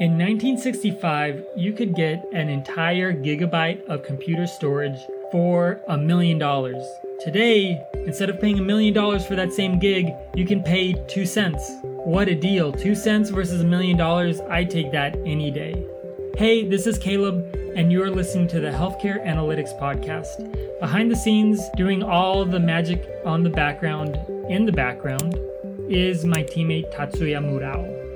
In 1965, you could get an entire gigabyte of computer storage for a million dollars. Today, instead of paying a million dollars for that same gig, you can pay two cents. What a deal! Two cents versus a million dollars, I'd take that any day. Hey, this is Caleb, and you're listening to the Healthcare Analytics Podcast. Behind the scenes, doing all the magic on the background, in the background, is my teammate Tatsuya Murao.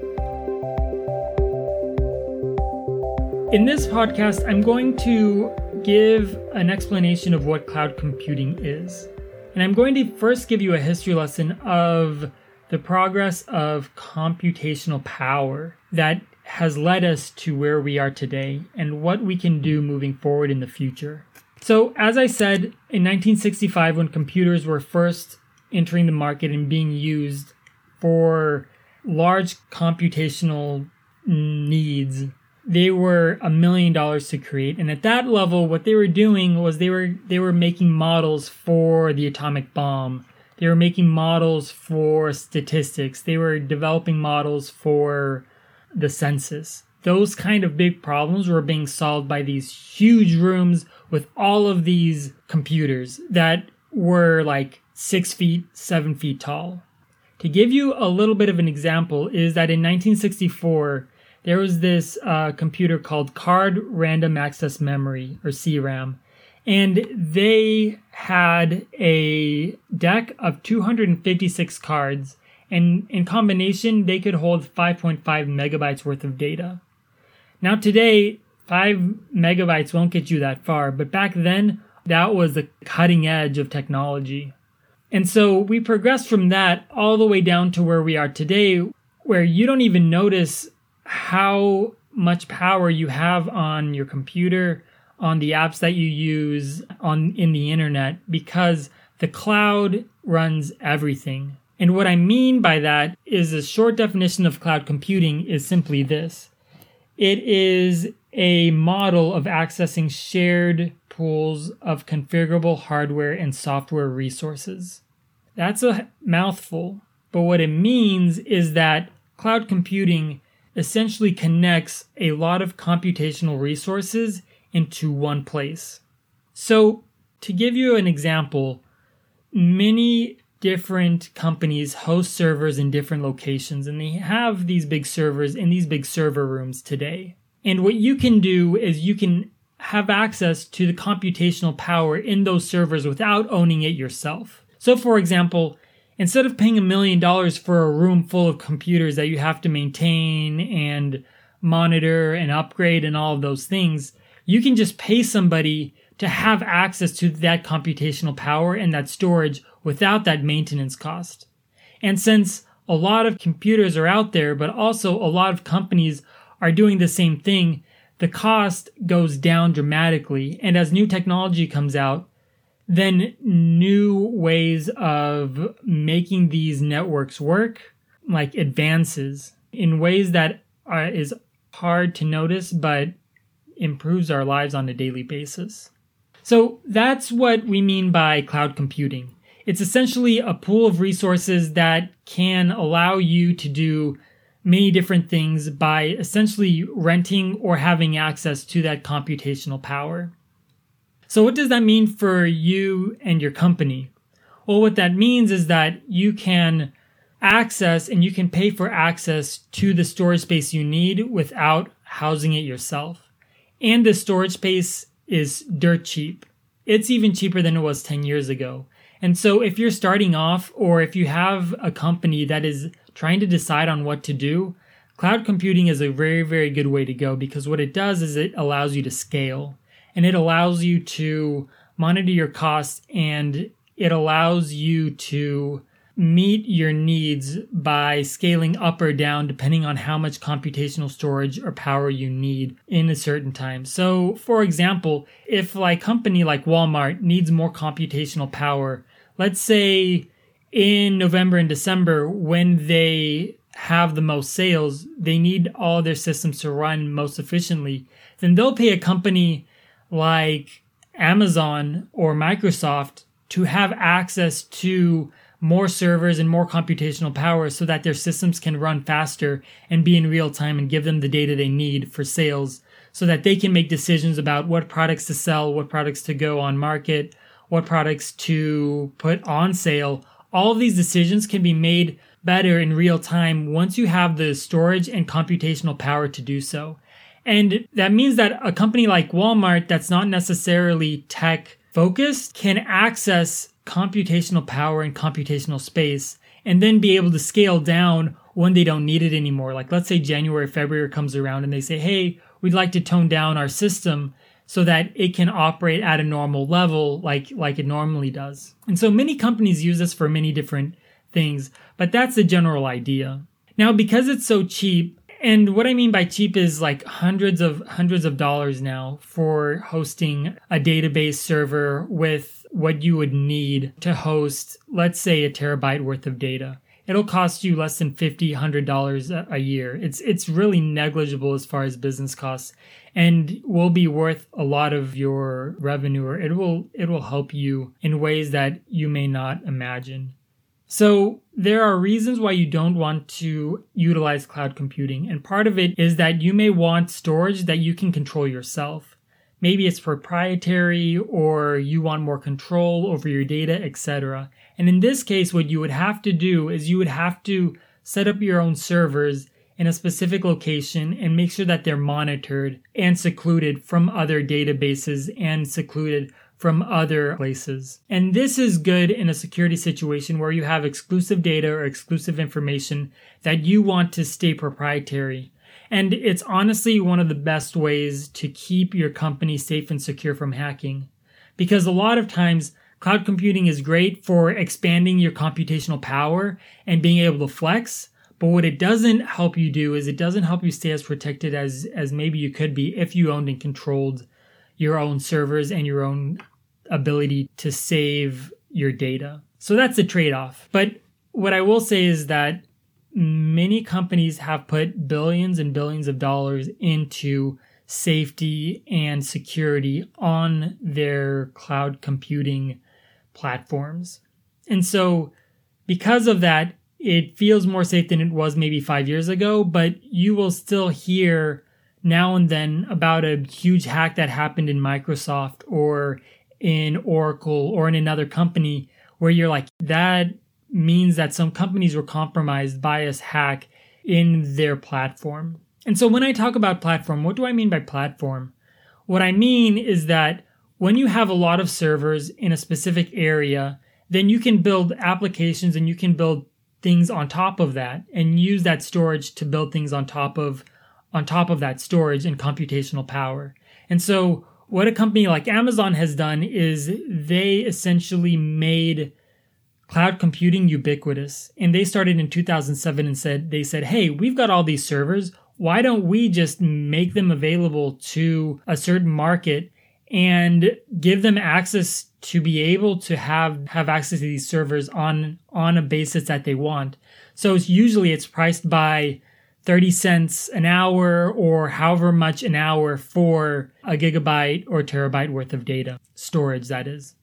In this podcast, I'm going to give an explanation of what cloud computing is. And I'm going to first give you a history lesson of the progress of computational power that has led us to where we are today and what we can do moving forward in the future. So, as I said, in 1965, when computers were first entering the market and being used for large computational needs, they were a million dollars to create. And at that level what they were doing was they were they were making models for the atomic bomb. They were making models for statistics. They were developing models for the census. Those kind of big problems were being solved by these huge rooms with all of these computers that were like six feet seven feet tall. To give you a little bit of an example is that in 1964 there was this uh, computer called Card Random Access Memory, or CRAM, and they had a deck of 256 cards, and in combination, they could hold 5.5 megabytes worth of data. Now, today, 5 megabytes won't get you that far, but back then, that was the cutting edge of technology. And so we progressed from that all the way down to where we are today, where you don't even notice how much power you have on your computer, on the apps that you use on in the internet because the cloud runs everything. And what I mean by that is a short definition of cloud computing is simply this. It is a model of accessing shared pools of configurable hardware and software resources. That's a mouthful, but what it means is that cloud computing essentially connects a lot of computational resources into one place. So, to give you an example, many different companies host servers in different locations and they have these big servers in these big server rooms today. And what you can do is you can have access to the computational power in those servers without owning it yourself. So, for example, instead of paying a million dollars for a room full of computers that you have to maintain and monitor and upgrade and all of those things, you can just pay somebody to have access to that computational power and that storage without that maintenance cost. And since a lot of computers are out there, but also a lot of companies are doing the same thing, the cost goes down dramatically. And as new technology comes out, then new ways of making these networks work, like advances in ways that are, is hard to notice, but improves our lives on a daily basis. So that's what we mean by cloud computing. It's essentially a pool of resources that can allow you to do many different things by essentially renting or having access to that computational power. So, what does that mean for you and your company? Well, what that means is that you can access and you can pay for access to the storage space you need without housing it yourself. And the storage space is dirt cheap. It's even cheaper than it was 10 years ago. And so, if you're starting off or if you have a company that is trying to decide on what to do, cloud computing is a very, very good way to go because what it does is it allows you to scale and it allows you to monitor your costs and it allows you to meet your needs by scaling up or down depending on how much computational storage or power you need in a certain time. So, for example, if like company like Walmart needs more computational power, let's say in November and December when they have the most sales, they need all their systems to run most efficiently, then they'll pay a company like Amazon or Microsoft to have access to more servers and more computational power so that their systems can run faster and be in real time and give them the data they need for sales so that they can make decisions about what products to sell, what products to go on market, what products to put on sale. All of these decisions can be made better in real time once you have the storage and computational power to do so. And that means that a company like Walmart that's not necessarily tech focused can access computational power and computational space and then be able to scale down when they don't need it anymore. Like let's say January, February comes around and they say, Hey, we'd like to tone down our system so that it can operate at a normal level like like it normally does. And so many companies use this for many different things, but that's the general idea. Now because it's so cheap, and what I mean by cheap is like hundreds of hundreds of dollars now for hosting a database server with what you would need to host, let's say a terabyte worth of data. It'll cost you less than fifty, hundred dollars a year. It's it's really negligible as far as business costs and will be worth a lot of your revenue or it will it will help you in ways that you may not imagine. So there are reasons why you don't want to utilize cloud computing. And part of it is that you may want storage that you can control yourself. Maybe it's proprietary or you want more control over your data, etc. And in this case, what you would have to do is you would have to set up your own servers in a specific location and make sure that they're monitored and secluded from other databases and secluded from other places. And this is good in a security situation where you have exclusive data or exclusive information that you want to stay proprietary. And it's honestly one of the best ways to keep your company safe and secure from hacking. Because a lot of times, cloud computing is great for expanding your computational power and being able to flex. But what it doesn't help you do is it doesn't help you stay as protected as, as maybe you could be if you owned and controlled your own servers and your own ability to save your data. So that's the trade off. But what I will say is that many companies have put billions and billions of dollars into safety and security on their cloud computing platforms. And so, because of that, it feels more safe than it was maybe five years ago, but you will still hear now and then about a huge hack that happened in Microsoft or in Oracle or in another company where you're like, that means that some companies were compromised by a hack in their platform. And so when I talk about platform, what do I mean by platform? What I mean is that when you have a lot of servers in a specific area, then you can build applications and you can build things on top of that and use that storage to build things on top of on top of that storage and computational power. And so what a company like Amazon has done is they essentially made cloud computing ubiquitous. And they started in 2007 and said, they said, hey, we've got all these servers. Why don't we just make them available to a certain market and give them access to be able to have, have access to these servers on, on a basis that they want. So it's usually it's priced by 30 cents an hour or however much an hour for a gigabyte or terabyte worth of data storage, that is.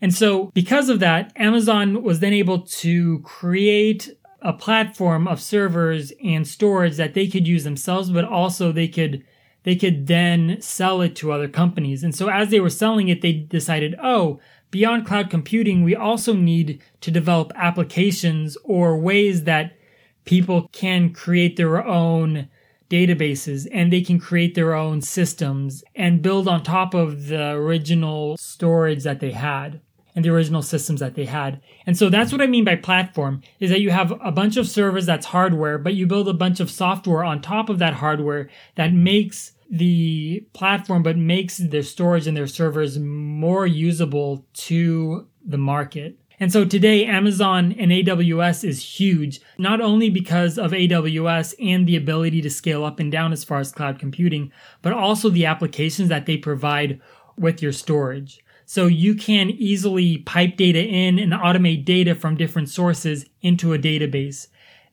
And so, because of that, Amazon was then able to create a platform of servers and storage that they could use themselves, but also they could they could then sell it to other companies. And so as they were selling it, they decided, oh, beyond cloud computing, we also need to develop applications or ways that people can create their own databases and they can create their own systems and build on top of the original storage that they had and the original systems that they had. And so that's what I mean by platform is that you have a bunch of servers that's hardware, but you build a bunch of software on top of that hardware that makes the platform but makes their storage and their servers more usable to the market. And so today, Amazon and AWS is huge, not only because of AWS and the ability to scale up and down as far as cloud computing, but also the applications that they provide with your storage. So you can easily pipe data in and automate data from different sources into a database.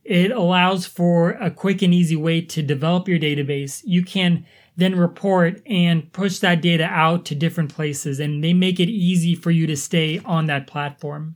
It allows for a quick and easy way to develop your database. You can then report and push that data out to different places and they make it easy for you to stay on that platform.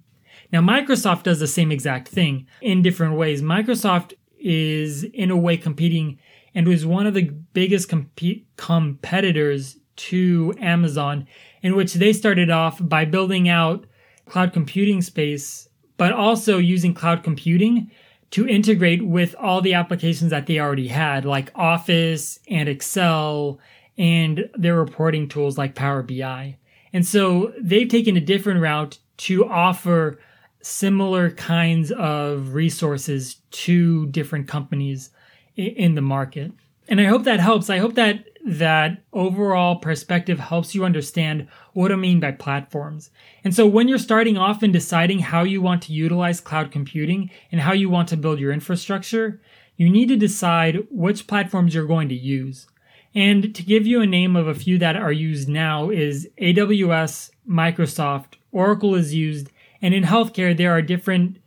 Now, Microsoft does the same exact thing in different ways. Microsoft is, in a way, competing and was one of the biggest comp- competitors to Amazon, in which they started off by building out cloud computing space, but also using cloud computing to integrate with all the applications that they already had, like Office and Excel and their reporting tools like Power BI. And so they've taken a different route to offer similar kinds of resources to different companies in the market. And I hope that helps. I hope that that overall perspective helps you understand what I mean by platforms. And so when you're starting off and deciding how you want to utilize cloud computing and how you want to build your infrastructure, you need to decide which platforms you're going to use. And to give you a name of a few that are used now is AWS, Microsoft, Oracle is used, and in healthcare there are different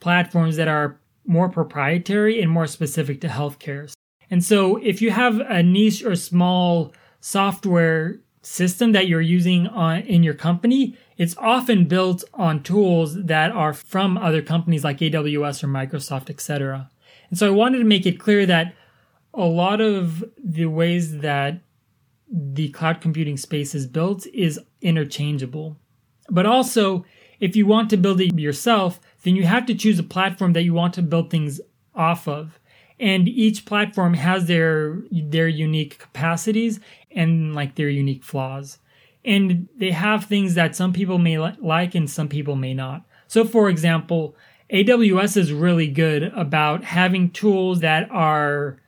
platforms that are more proprietary and more specific to healthcare. And so if you have a niche or small software system that you're using on in your company, it's often built on tools that are from other companies like AWS or Microsoft, etc. And so I wanted to make it clear that a lot of the ways that the cloud computing space is built is interchangeable. But also, if you want to build it yourself, then you have to choose a platform that you want to build things off of and each platform has their their unique capacities and like their unique flaws. And they have things that some people may like and some people may not. So for example aws is really good about having tools that are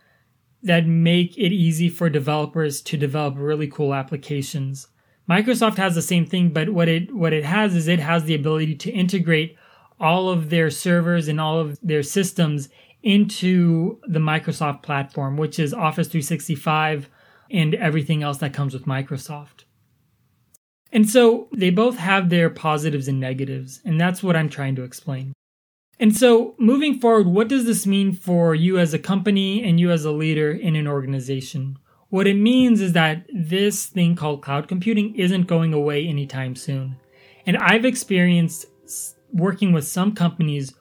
that make it easy for developers to develop really cool applications. Microsoft has the same thing but what it what it has is it has the ability to integrate all of their servers and all of their systems into the Microsoft platform, which is Office 365 and everything else that comes with Microsoft. And so they both have their positives and negatives, and that's what I'm trying to explain. And so moving forward, what does this mean for you as a company and you as a leader in an organization? What it means is that this thing called cloud computing isn't going away anytime soon. And I've experienced working with some companies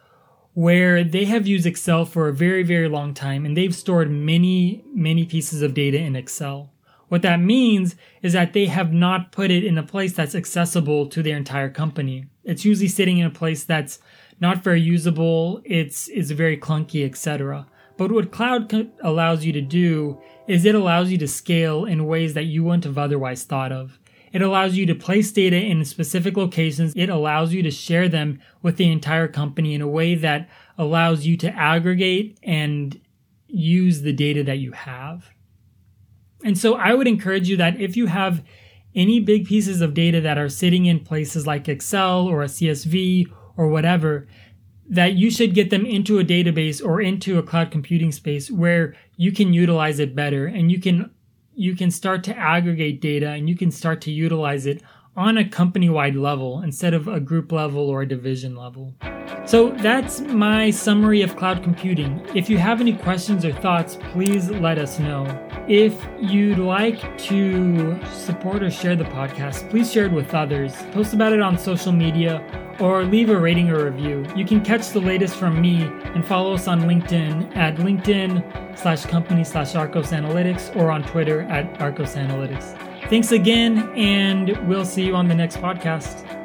where they have used Excel for a very, very long time and they've stored many, many pieces of data in Excel. What that means is that they have not put it in a place that's accessible to their entire company. It's usually sitting in a place that's not very usable, it's, it's very clunky, etc. But what cloud allows you to do is it allows you to scale in ways that you wouldn't have otherwise thought of. It allows you to place data in specific locations. It allows you to share them with the entire company in a way that allows you to aggregate and use the data that you have. And so I would encourage you that if you have any big pieces of data that are sitting in places like Excel or a CSV or whatever, that you should get them into a database or into a cloud computing space where you can utilize it better and you can you can start to aggregate data and you can start to utilize it on a company wide level instead of a group level or a division level. So that's my summary of cloud computing. If you have any questions or thoughts, please let us know. If you'd like to support or share the podcast, please share it with others. Post about it on social media or leave a rating or review. You can catch the latest from me and follow us on LinkedIn at LinkedIn slash company slash Arcos Analytics or on Twitter at Arcos Analytics. Thanks again, and we'll see you on the next podcast.